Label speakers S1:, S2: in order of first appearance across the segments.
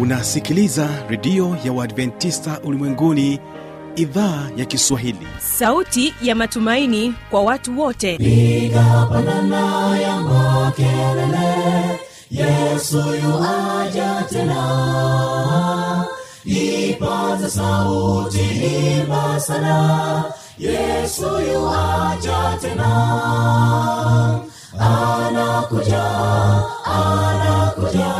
S1: unasikiliza redio ya uadventista ulimwenguni idhaa ya kiswahili.
S2: Sauti ya matumaini kwa watu wote.
S3: Piga pandana ya makelele yesu yuaja tena. Ipata sauti imba sana yesu yuaja tena. Anakuja anakuja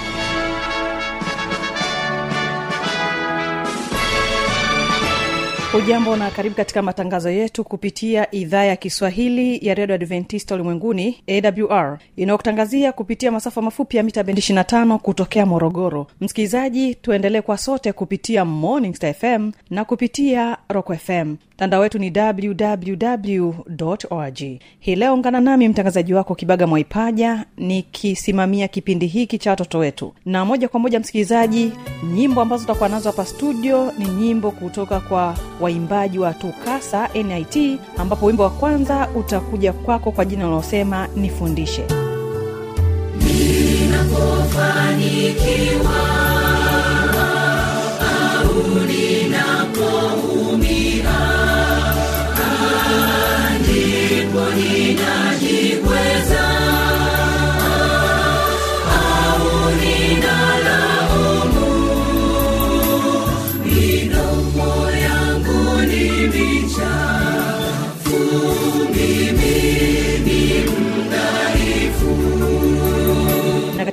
S4: hujambo na karibu katika matangazo yetu kupitia idhaa ya kiswahili ya redio adventista ulimwenguni awr inayokutangazia kupitia masafa mafupi ya mita bendi 25 kutokea morogoro. Msikilizaji tuendelee kwa sote kupitia morning star fm na kupitia rock fm mtandao wetu ni www org hii leo ungana nami mtangazaji wako kibaga mwaipaja nikisimamia kipindi hiki cha watoto wetu. Na moja kwa moja msikilizaji nyimbo ambazo tutakuwa nazo hapa studio ni nyimbo kutoka kwa waimbaji wa tukasa nit ambapo wimbo wa kwanza utakuja kwako kwa jina unaosema nifundishe.
S3: Ninapofanikiwa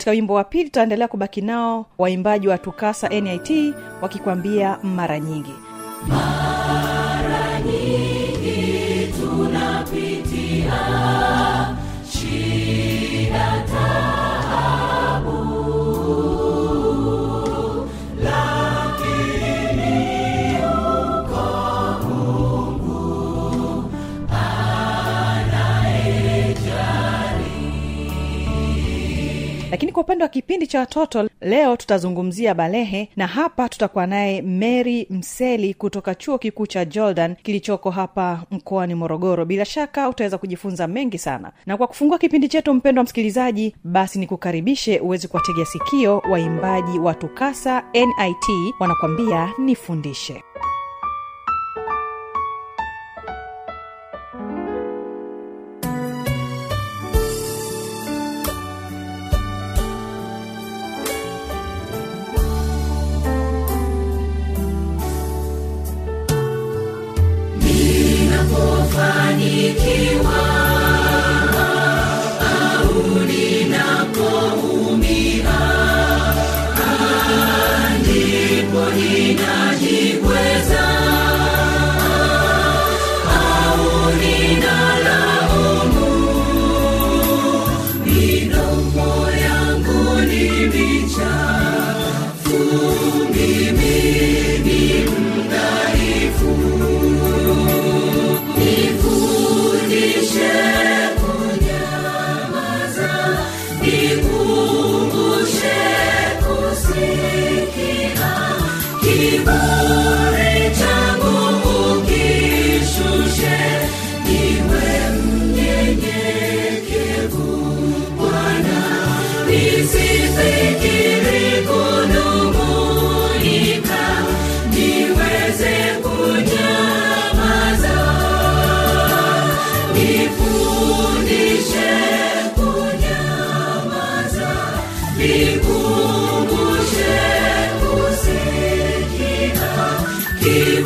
S4: katika wimbo wa pili tutaendelea kubaki nao waimbaji wa tukasa nit wakikwambia mara nyingi.
S3: mara lakini
S4: kwa upande wa kipindi cha watoto leo tutazungumzia balehe na hapa tutakuwa naye mary mseli kutoka chuo kikuu cha jordan kilichoko hapa mkoani morogoro. Bila shaka utaweza kujifunza mengi sana. Na kwa kufungua kipindi chetu mpendo wa msikilizaji basi nikukaribishe uweze kuwategea sikio waimbaji wa tukasa nit wanakwambia nifundishe
S3: ninapofanikiwa He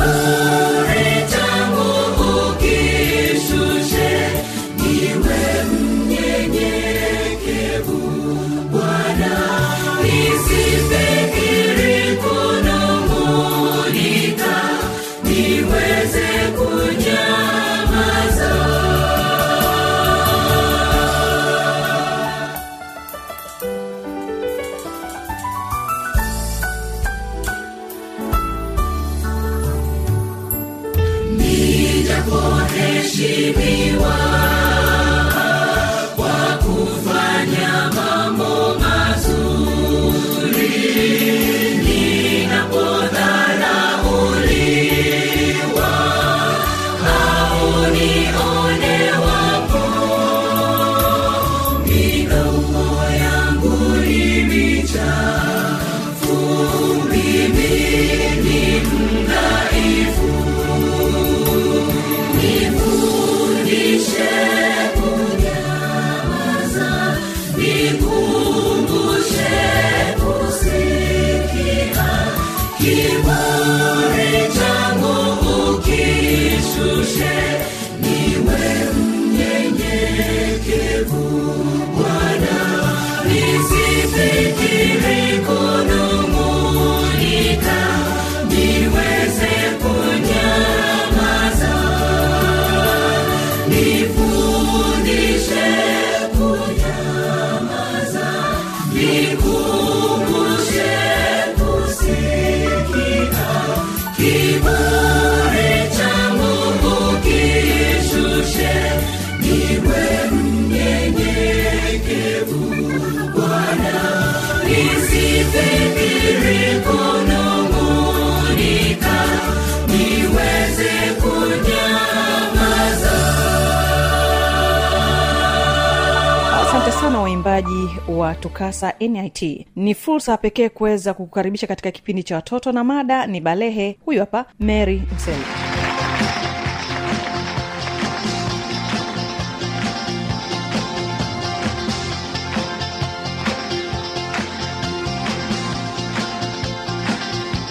S3: sana wa tukasa nit ni fursa pekee kuweza kukukaribisha katika kipindi cha watoto na mada. Ni balehe. Huyu hapa mary mseli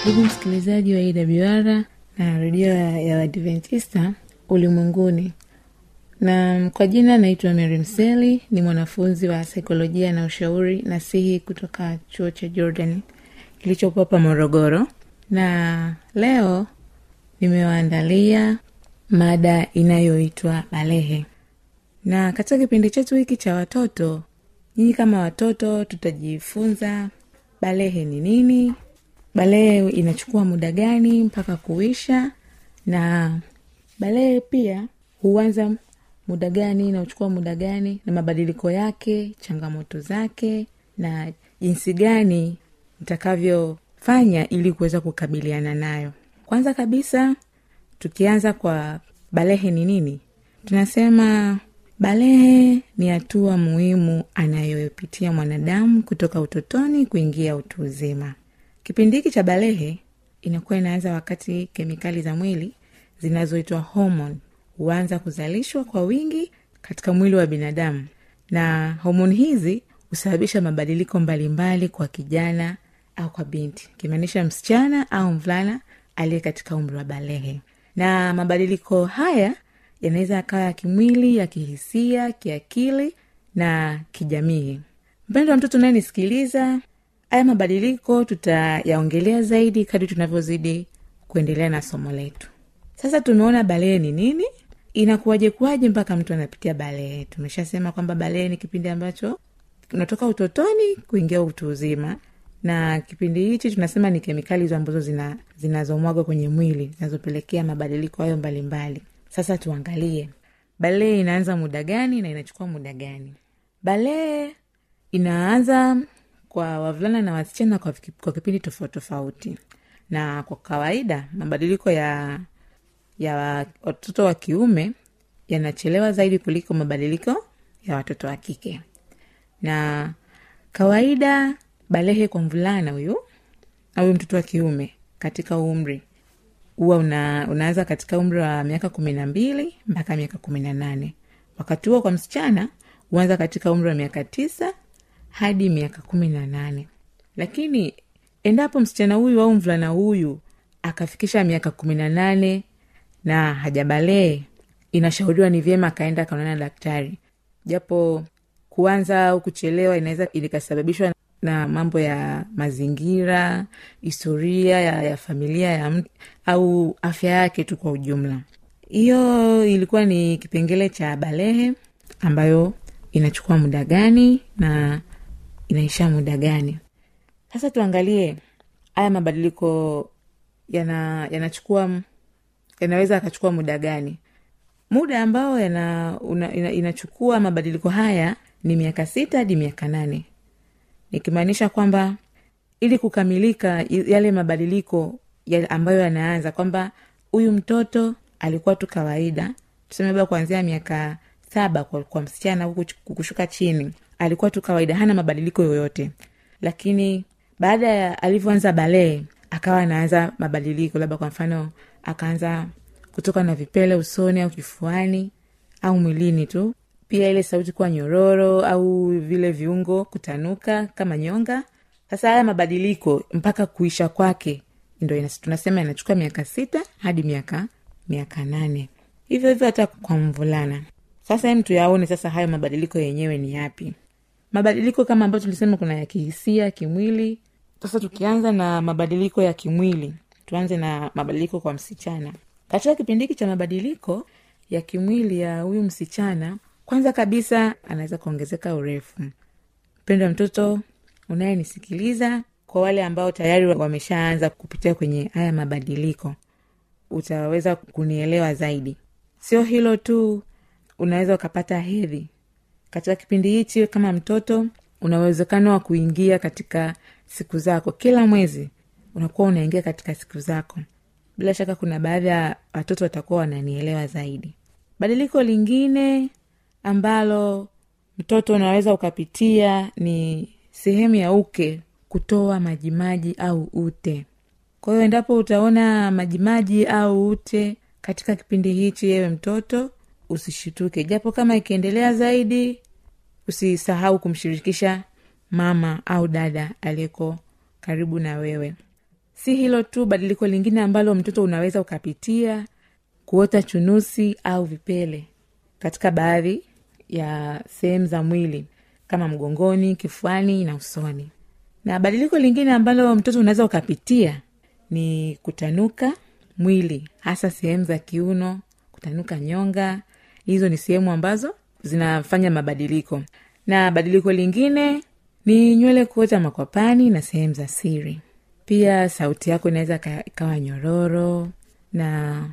S5: ndugu msikilizaji wa awr na redio ya wadventista ulimwenguni na kwa jina naitwa mary mseli ni mwanafunzi wa saikolojia na ushauri nasihi kutoka chuo cha jordan kilichopo hapa morogoro. Na leo nimewaandalia mada inayoitwa balehe na katika kipindi chetu hiki cha watoto nyinyi kama watoto tutajifunza balehe ni nini balehe inachukua muda gani mpaka kuisha na balehe pia huanza muda gani na huchukua muda gani na mabadiliko yake changamoto zake na jinsi gani nitakavyofanya ili kuweza kukabiliana nayo. Kwanza kabisa tukianza kwa balehe ni nini? Tunasema balehe ni hatua muhimu anayopitia mwanadamu kutoka utotoni kuingia utu uzima. Kipindi hiki cha balehe inakuwa inaanza wakati kemikali za mwili zinazoitwa homon huanza kuzalishwa kwa wingi katika mwili wa binadamu. Na homoni hizi husababisha mabadiliko mbalimbali kwa kijana au kwa binti. Ikimaanisha msichana au mvulana aliye katika umri wa balehe. Na mabadiliko haya yanaweza yakawa ya kimwili ya kihisia kiakili na kijamii. Mpendo wa mtoto unayenisikiliza haya mabadiliko tutayaongelea zaidi kadri tunavyozidi kuendelea na somo letu. Sasa tumeona balehe ni nini inakuwaje kuwaje mpaka mtu anapitia balee tumeshasema kwamba balee ni kipindi ambacho unatoka utotoni kuingia utu uzima. Na kipindi hichi tunasema ni kemikali hizo ambazo zina zinazomwagwa kwenye mwili zinazopelekea mabadiliko hayo mbalimbali. Sasa tuangalie. Balee inaanza muda gani na inachukua muda gani? Balee inaanza kwa wavulana na wasichana kwa, kwa kipindi tofauti tofauti. Na kwa kawaida mabadiliko ya ya watoto wa kiume yanachelewa zaidi kuliko mabadiliko ya watoto wa kike. Na kawaida balehe kwa mvulana huyu au mtoto wa kiume katika umri huwa una, unaanza katika umri wa miaka kumi na mbili mpaka miaka kumi na nane. Wakati huo kwa msichana huanza katika umri wa miaka tisa hadi miaka kumi na nane. Lakini endapo msichana huyu au mvulana huyu akafikisha miaka kumi na nane na hajabalee inashauriwa ni vyema akaenda akaonana na daktari. Japo kuanza au kuchelewa inaweza ikasababishwa na mambo ya mazingira historia ya, ya familia ya mtu au afya yake tu kwa ujumla. Hiyo ilikuwa ni kipengele cha balehe ambayo inachukua muda gani na inaisha muda gani. Sasa tuangalie haya mabadiliko yana yanachukua yanaweza akachukua muda gani? Muda ambao yana, una, ina, inachukua mabadiliko haya ni miaka sita hadi miaka nane. Nikimaanisha kwamba ili kukamilika yale mabadiliko ya ambayo yanaanza kwamba huyu mtoto alikuwa tu kawaida tuseme labda kuanzia miaka saba kwa, kwa msichana kushuka chini alikuwa tu kawaida hana mabadiliko yoyote. Lakini baada ya alivyoanza balee akawa anaanza mabadiliko labda kwa mfano akaanza kutoka na vipele usoni au kifuani au mwilini tu. Pia ile sauti kuwa nyororo au vile viungo kutanuka kama nyonga. Sasa haya mabadiliko mpaka kuisha kwake ndo tunasema inachukua miaka sita hadi miaka miaka nane. Hivyo hivyo hata kwa mvulana. Sasa hem tuyaone sasa hayo mabadiliko yenyewe ni yapi. Mabadiliko kama ambayo tulisema kuna ya kihisia kimwili. Sasa tukianza na mabadiliko ya kimwili tuanze na mabadiliko kwa msichana. Katika kipindi hiki cha mabadiliko ya kimwili ya huyu msichana kwanza kabisa anaweza kuongezeka urefu. Mpendo mtoto unayenisikiliza kwa wale ambao tayari wameshaanza kupitia kwenye haya mabadiliko utaweza kunielewa zaidi. Sio hilo tu unaweza ukapata hedhi. Katika kipindi hichi kama mtoto una uwezekano wa kuingia katika siku zako kila mwezi unakuwa unaingia katika siku zako. Bila shaka kuna baadhi ya watoto watakuwa wananielewa zaidi. Badiliko lingine ambalo mtoto unaweza ukapitia ni sehemu ya uke kutoa majimaji au ute. Kwa hiyo endapo utaona majimaji au ute katika kipindi hichi yewe mtoto usishituke. Japo kama ikiendelea zaidi usisahau kumshirikisha mama au dada aliyeko karibu na wewe si hilo tu badiliko lingine ambalo mtoto unaweza ukapitia kuota chunusi au vipele katika baadhi ya sehemu za mwili kama mgongoni kifuani na usoni. Na badiliko lingine ambalo mtoto unaweza ukapitia ni kutanuka mwili hasa sehemu za kiuno kutanuka nyonga. Hizo ni sehemu ambazo zinafanya mabadiliko. Na badiliko lingine ni nywele kuota makwapani na sehemu za siri pia sauti yako inaweza ikawa nyororo na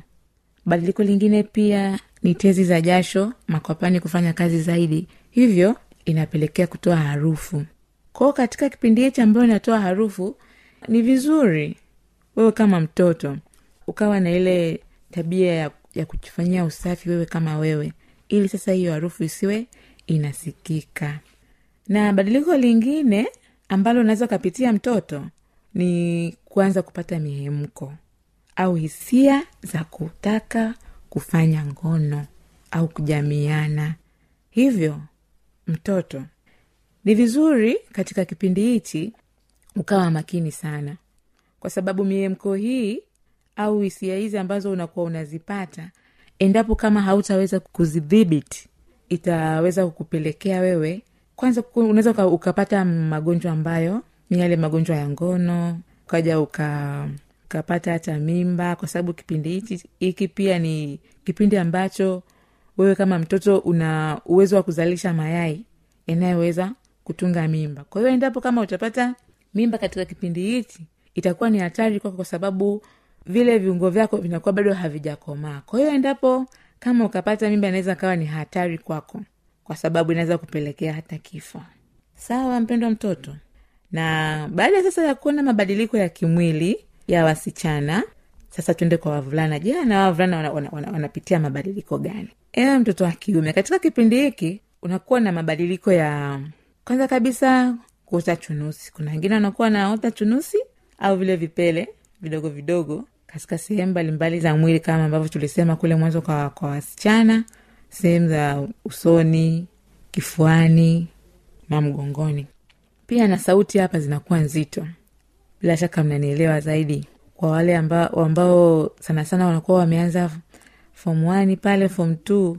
S5: badiliko lingine pia ni tezi za jasho makwapani kufanya kazi zaidi. Hivyo inapelekea kutoa harufu. Kwao katika kipindi hichi ambayo inatoa harufu ni vizuri wewe kama mtoto ukawa na ile tabia ya, ya kujifanyia usafi wewe kama wewe ili sasa hiyo harufu isiwe inasikika. Na badiliko lingine ambalo unaweza ukapitia mtoto ni kuanza kupata mihemko au hisia za kutaka kufanya ngono au kujamiana. Hivyo mtoto ni vizuri katika kipindi hichi ukawa makini sana. Kwa sababu miemko hii au hisia hizi ambazo unakuwa unazipata endapo kama hautaweza kuzidhibiti itaweza kukupelekea wewe kwanza unaweza uka- ukapata magonjwa ambayo ni yale magonjwa ya ngono ukaja uka ukapata hata mimba kwa sababu kipindi hichi hiki pia ni kipindi ambacho wewe kama mtoto una uwezo wa kuzalisha mayai yanayoweza kutunga mimba. Kwa hiyo endapo kama utapata mimba katika kipindi hichi itakuwa ni hatari kwako kwa sababu vile viungo vyako vinakuwa bado havijakomaa. Kwa hiyo endapo kama ukapata mimba inaweza kawa ni hatari kwako kwa sababu inaweza kupelekea hata kifo. Sawa mpendwa mtoto na baada sasa ya kuona mabadiliko ya kimwili ya wasichana sasa tuende kwa wavulana. Je na wavulana wanapitia wana, wana, mabadiliko gani? Ewe mtoto wa kiume katika kipindi hiki unakuwa na mabadiliko ya kwanza kabisa kuota chunusi. Kuna wengine wanakuwa naota chunusi au vile vipele vidogo vidogo katika sehemu mbalimbali za mwili kama ambavyo tulisema kule mwanzo kwa, kwa wasichana sehemu za usoni kifuani na mgongoni pia na sauti hapa zinakuwa nzito. Bila shaka mnanielewa zaidi. Kwa wale ambao, ambao sana sana wanakuwa wameanza fom one pale fom t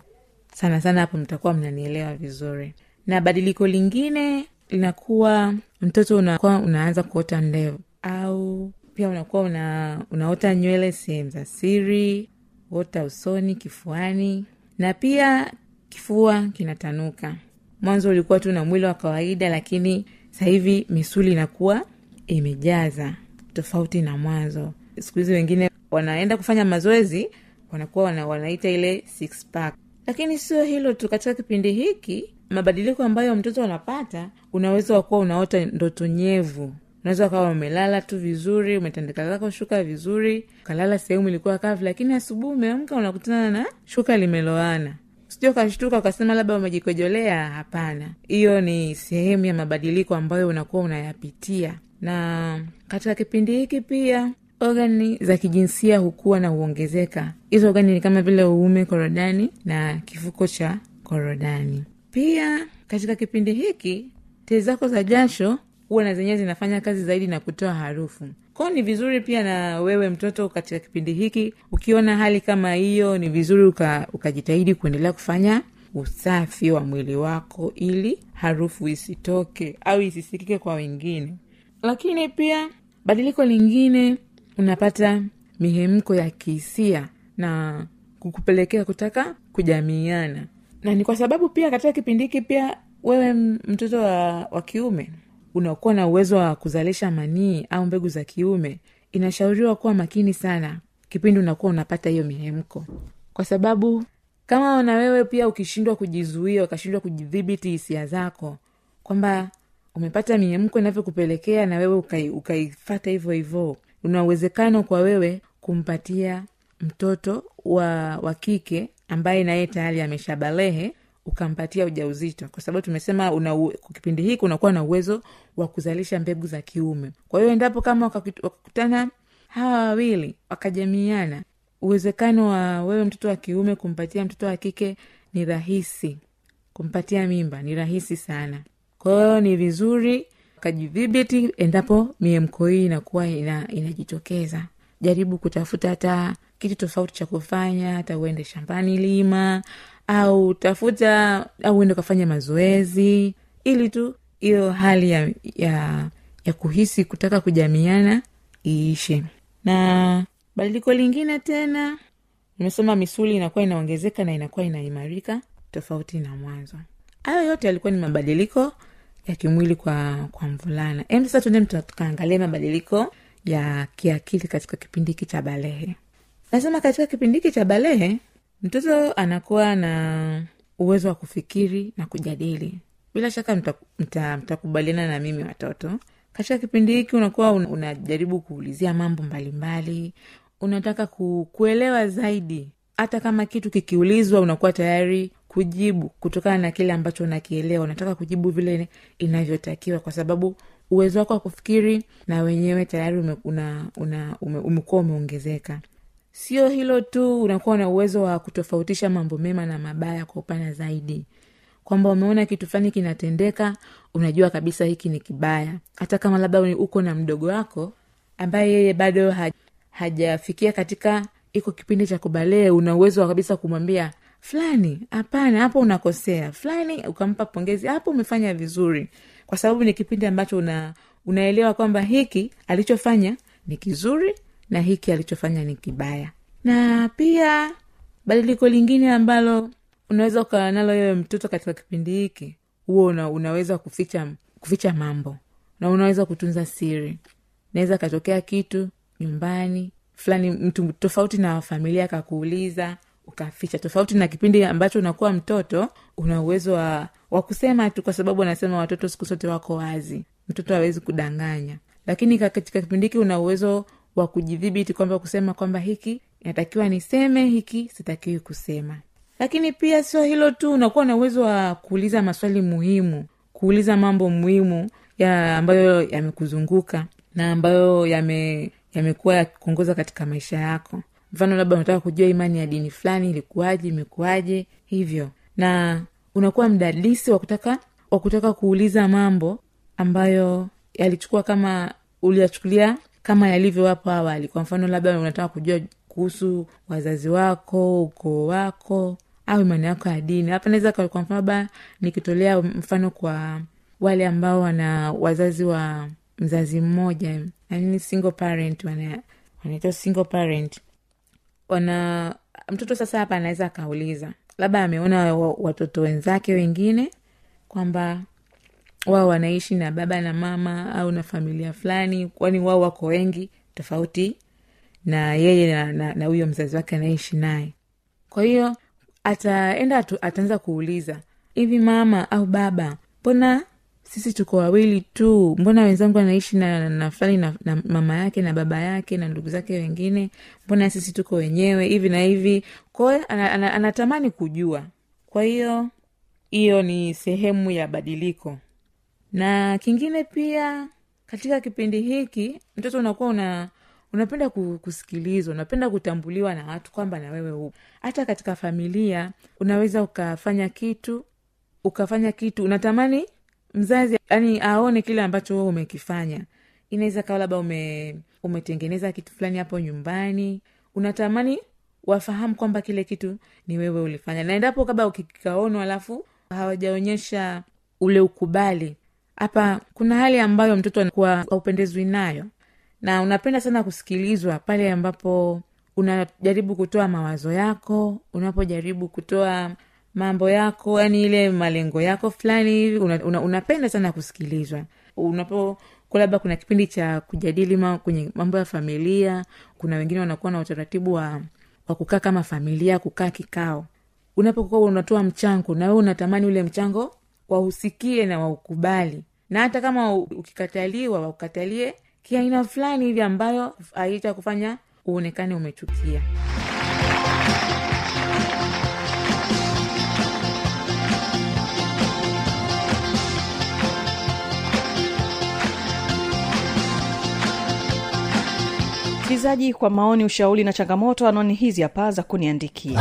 S5: sana sana hapo mtakuwa mnanielewa vizuri. Na badiliko lingine linakuwa mtoto unakuwa unaanza kuota ndevu. Au pia unakuwa una, unaota nywele sehemu za siri ota usoni kifuani. Na pia kifua kinatanuka. Mwanzo ulikuwa tu na mwili wa kawaida lakini sahivi misuli inakuwa imejaza tofauti na mwanzo. Siku hizi wengine wanaenda kufanya mazoezi wanakuwa wana, wanaita ile six pack. Lakini sio hilo tu katika kipindi hiki mabadiliko ambayo mtoto anapata unaweza wakuwa unaota ndoto nyevu. Unaweza ukawa umelala tu vizuri umetandika zako shuka vizuri ukalala sehemu ilikuwa kavu lakini asubuhi umeamka unakutana na shuka limeloana sijua ukashtuka ukasema labda umejikojolea? Hapana. Hiyo ni sehemu ya mabadiliko ambayo unakuwa unayapitia. Na katika kipindi hiki pia ogani za kijinsia hukua na huongezeka. Hizo ogani ni kama vile uume korodani na kifuko cha korodani. Pia katika kipindi hiki tezi zako za jasho huwa na zenyewe zinafanya kazi zaidi na kutoa harufu. Kwao ni vizuri pia na wewe mtoto katika kipindi hiki ukiona hali kama hiyo ni vizuri uka, ukajitahidi kuendelea kufanya usafi wa mwili wako ili harufu isitoke au isisikike kwa wengine. Lakini pia badiliko lingine unapata mihemko ya kihisia na kukupelekea kutaka kujamiiana. Na ni kwa sababu pia katika kipindi hiki pia wewe mtoto wa, wa kiume unakuwa na uwezo wa kuzalisha manii au mbegu za kiume inashauriwa kuwa makini sana kipindi unakuwa unapata hiyo mihemko. Kwa sababu kama na wewe pia ukishindwa kujizuia ukashindwa kujidhibiti hisia zako kwamba umepata mihemko inavyokupelekea na wewe ukaifata ukai hivyo hivyo una uwezekano kwa wewe kumpatia mtoto wa wa kike ambaye naye tayari ameshabalehe ukampatia ujauzito. Kwa sababu tumesema una kipindi hiki unakuwa na uwezo wa kuzalisha mbegu za kiume. Kwa hiyo endapo kama wakakutana hawa wawili wakajamiana uwezekano wa wewe mtoto wa kiume kumpatia mtoto wa kike ni rahisi. Kumpatia mimba ni rahisi sana. Kwa hiyo ni vizuri kajidhibiti endapo miemko hii inakuwa ina, inajitokeza. Jaribu kutafuta hata kitu tofauti cha kufanya hata uende shambani lima au tafuta au uende ukafanya mazoezi. Ili tu hiyo hali ya, ya ya kuhisi kutaka kujamiana iishe. Na badiliko lingine tena nimesema misuli inakuwa inaongezeka na inakuwa inaimarika tofauti na mwanzo. Hayo yote yalikuwa ni mabadiliko ya kimwili kwa kwa mvulana. Em sasa tuende tukaangalia mabadiliko ya kiakili katika kipindi hiki cha balehe. Nasema katika kipindi hiki cha balehe mtoto anakuwa na uwezo wa kufikiri na kujadili. Bila shaka mtakubaliana mta, mta na mimi watoto. Katika kipindi hiki unakuwa un, unajaribu kuulizia mambo mbalimbali. Mbali. unataka ku, kuelewa zaidi. Hata kama kitu kikiulizwa unakuwa tayari kujibu kutokana na kile ambacho unakielewa. Unataka kujibu vile inavyotakiwa kwa sababu uwezo wako wa kufikiri na wenyewe tayari ume, una, una, ume, umekuwa umeongezeka sio hilo tu unakuwa na uwezo wa kutofautisha mambo mema na mabaya kwa upana zaidi. Kwamba umeona kitu fulani kinatendeka unajua kabisa hiki ni kibaya. Hata kama labda uko na mdogo wako ambaye yeye bado hajafikia katika iko kipindi cha kubalee una uwezo wa kabisa kumwambia fulani hapana hapo unakosea. Fulani ukampa pongezi hapo umefanya vizuri. Kwa sababu ni kipindi ambacho una unaelewa kwamba hiki alichofanya ni kizuri na hiki alichofanya ni kibaya. Na pia badiliko lingine ambalo unaweza ukawa nalo wewe mtoto katika kipindi hiki huo una, unaweza kuficha kuficha mambo na unaweza kutunza siri. Naweza katokea kitu nyumbani fulani mtu tofauti na familia akakuuliza ukaficha. Tofauti na kipindi ambacho unakuwa mtoto una uwezo wa, wa kusema tu kwa sababu anasema watoto siku zote wako wazi. Mtoto hawezi kudanganya. Lakini katika kipindi hiki una uwezo wa kujidhibiti kwamba kusema kwamba hiki inatakiwa niseme hiki sitakiwi kusema. Lakini pia sio hilo tu unakuwa na uwezo wa kuuliza maswali muhimu kuuliza mambo muhimu ya ambayo yamekuzunguka na ambayo yame yamekuwa yakikuongoza katika maisha yako. Mfano labda unataka kujua imani ya dini fulani ilikuwaje imekuwaje hivyo. Na unakuwa mdadisi wa kutaka kuuliza mambo ambayo yalichukua kama uliyachukulia kama yalivyo hapo awali. Kwa mfano labda unataka kujua kuhusu wazazi wako ukoo wako au imani yako ya dini. Hapa naweza kwa mfano labda nikitolea mfano kwa wale ambao wana wazazi wa mzazi mmoja nanini single parent wanaitwa single parent. Wana mtoto sasa hapa anaweza akauliza labda ameona watoto wenzake wengine kwamba wao wanaishi na baba na mama au na familia fulani kwani wao wako wengi tofauti na yeye na, huyo mzazi wake anaishi naye. Kwa hiyo ataenda ataanza kuuliza hivi mama au baba mbona sisi tuko wawili tu? Mbona wenzangu anaishi na, na fulani na, na mama yake na baba yake na ndugu zake wengine? Mbona sisi tuko wenyewe hivi na hivi? Ana, anatamani kujua. Kwa hiyo hiyo ni sehemu ya badiliko na kingine pia katika kipindi hiki mtoto unakuwa una unapenda kusikilizwa unapenda kutambuliwa na watu kwamba na wewe upo. Hata katika familia unaweza ukafanya kitu ukafanya kitu unatamani mzazi yani aone kile ambacho wewe umekifanya. Inaweza kawa labda ume, umetengeneza kitu fulani hapo nyumbani unatamani wafahamu kwamba kile kitu ni wewe ulifanya. Na endapo kaba ukikaonwa alafu hawajaonyesha ule ukubali hapa kuna hali ambayo mtoto anakuwa haupendezwi nayo. Na unapenda sana kusikilizwa pale ambapo unajaribu kutoa mawazo yako unapojaribu kutoa mambo yako yani ile malengo yako fulani hivi una, una, unapenda sana kusikilizwa. Unapo labda kuna kipindi cha kujadili ma, kwenye mambo ya familia kuna wengine wanakuwa na utaratibu wa, wa kukaa kama familia kukaa kikao. Unapokuwa unatoa mchango na wewe unatamani ule mchango wausikie na waukubali na hata kama ukikataliwa waukatalie kiaina fulani hivi ambayo haita kufanya uonekane umechukia
S4: msikilizaji kwa maoni ushauri na changamoto anoni hizi hapa za kuniandikia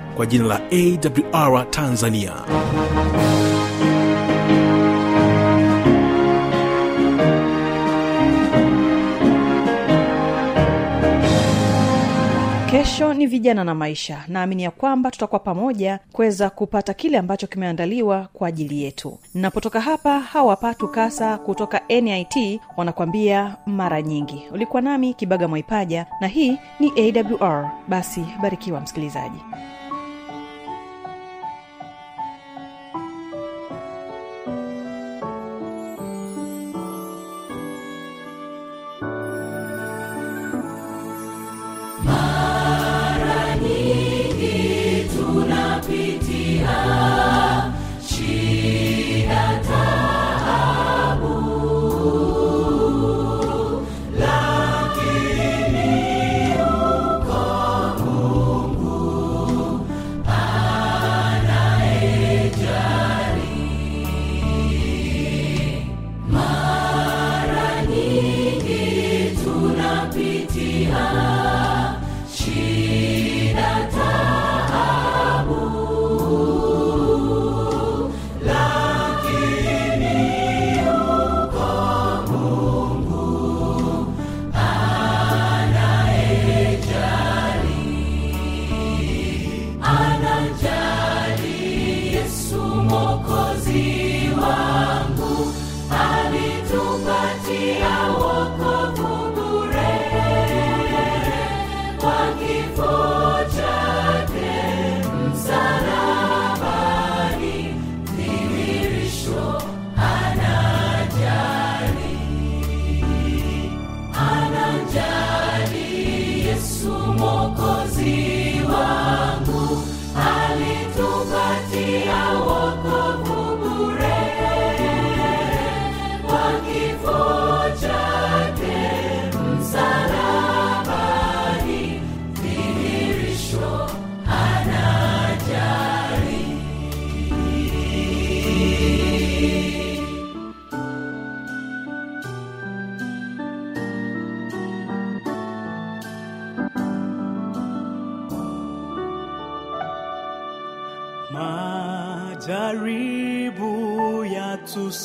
S1: kwa jina la awr tanzania.
S4: Kesho ni vijana na maisha. Naamini ya kwamba tutakuwa pamoja kuweza kupata kile ambacho kimeandaliwa kwa ajili yetu. Napotoka hapa hawapa kasa kutoka nit wanakwambia mara nyingi. Ulikuwa nami kibaga mwaipaja na hii ni awr basi barikiwa msikilizaji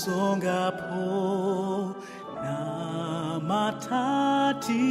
S3: songa po na matatizo.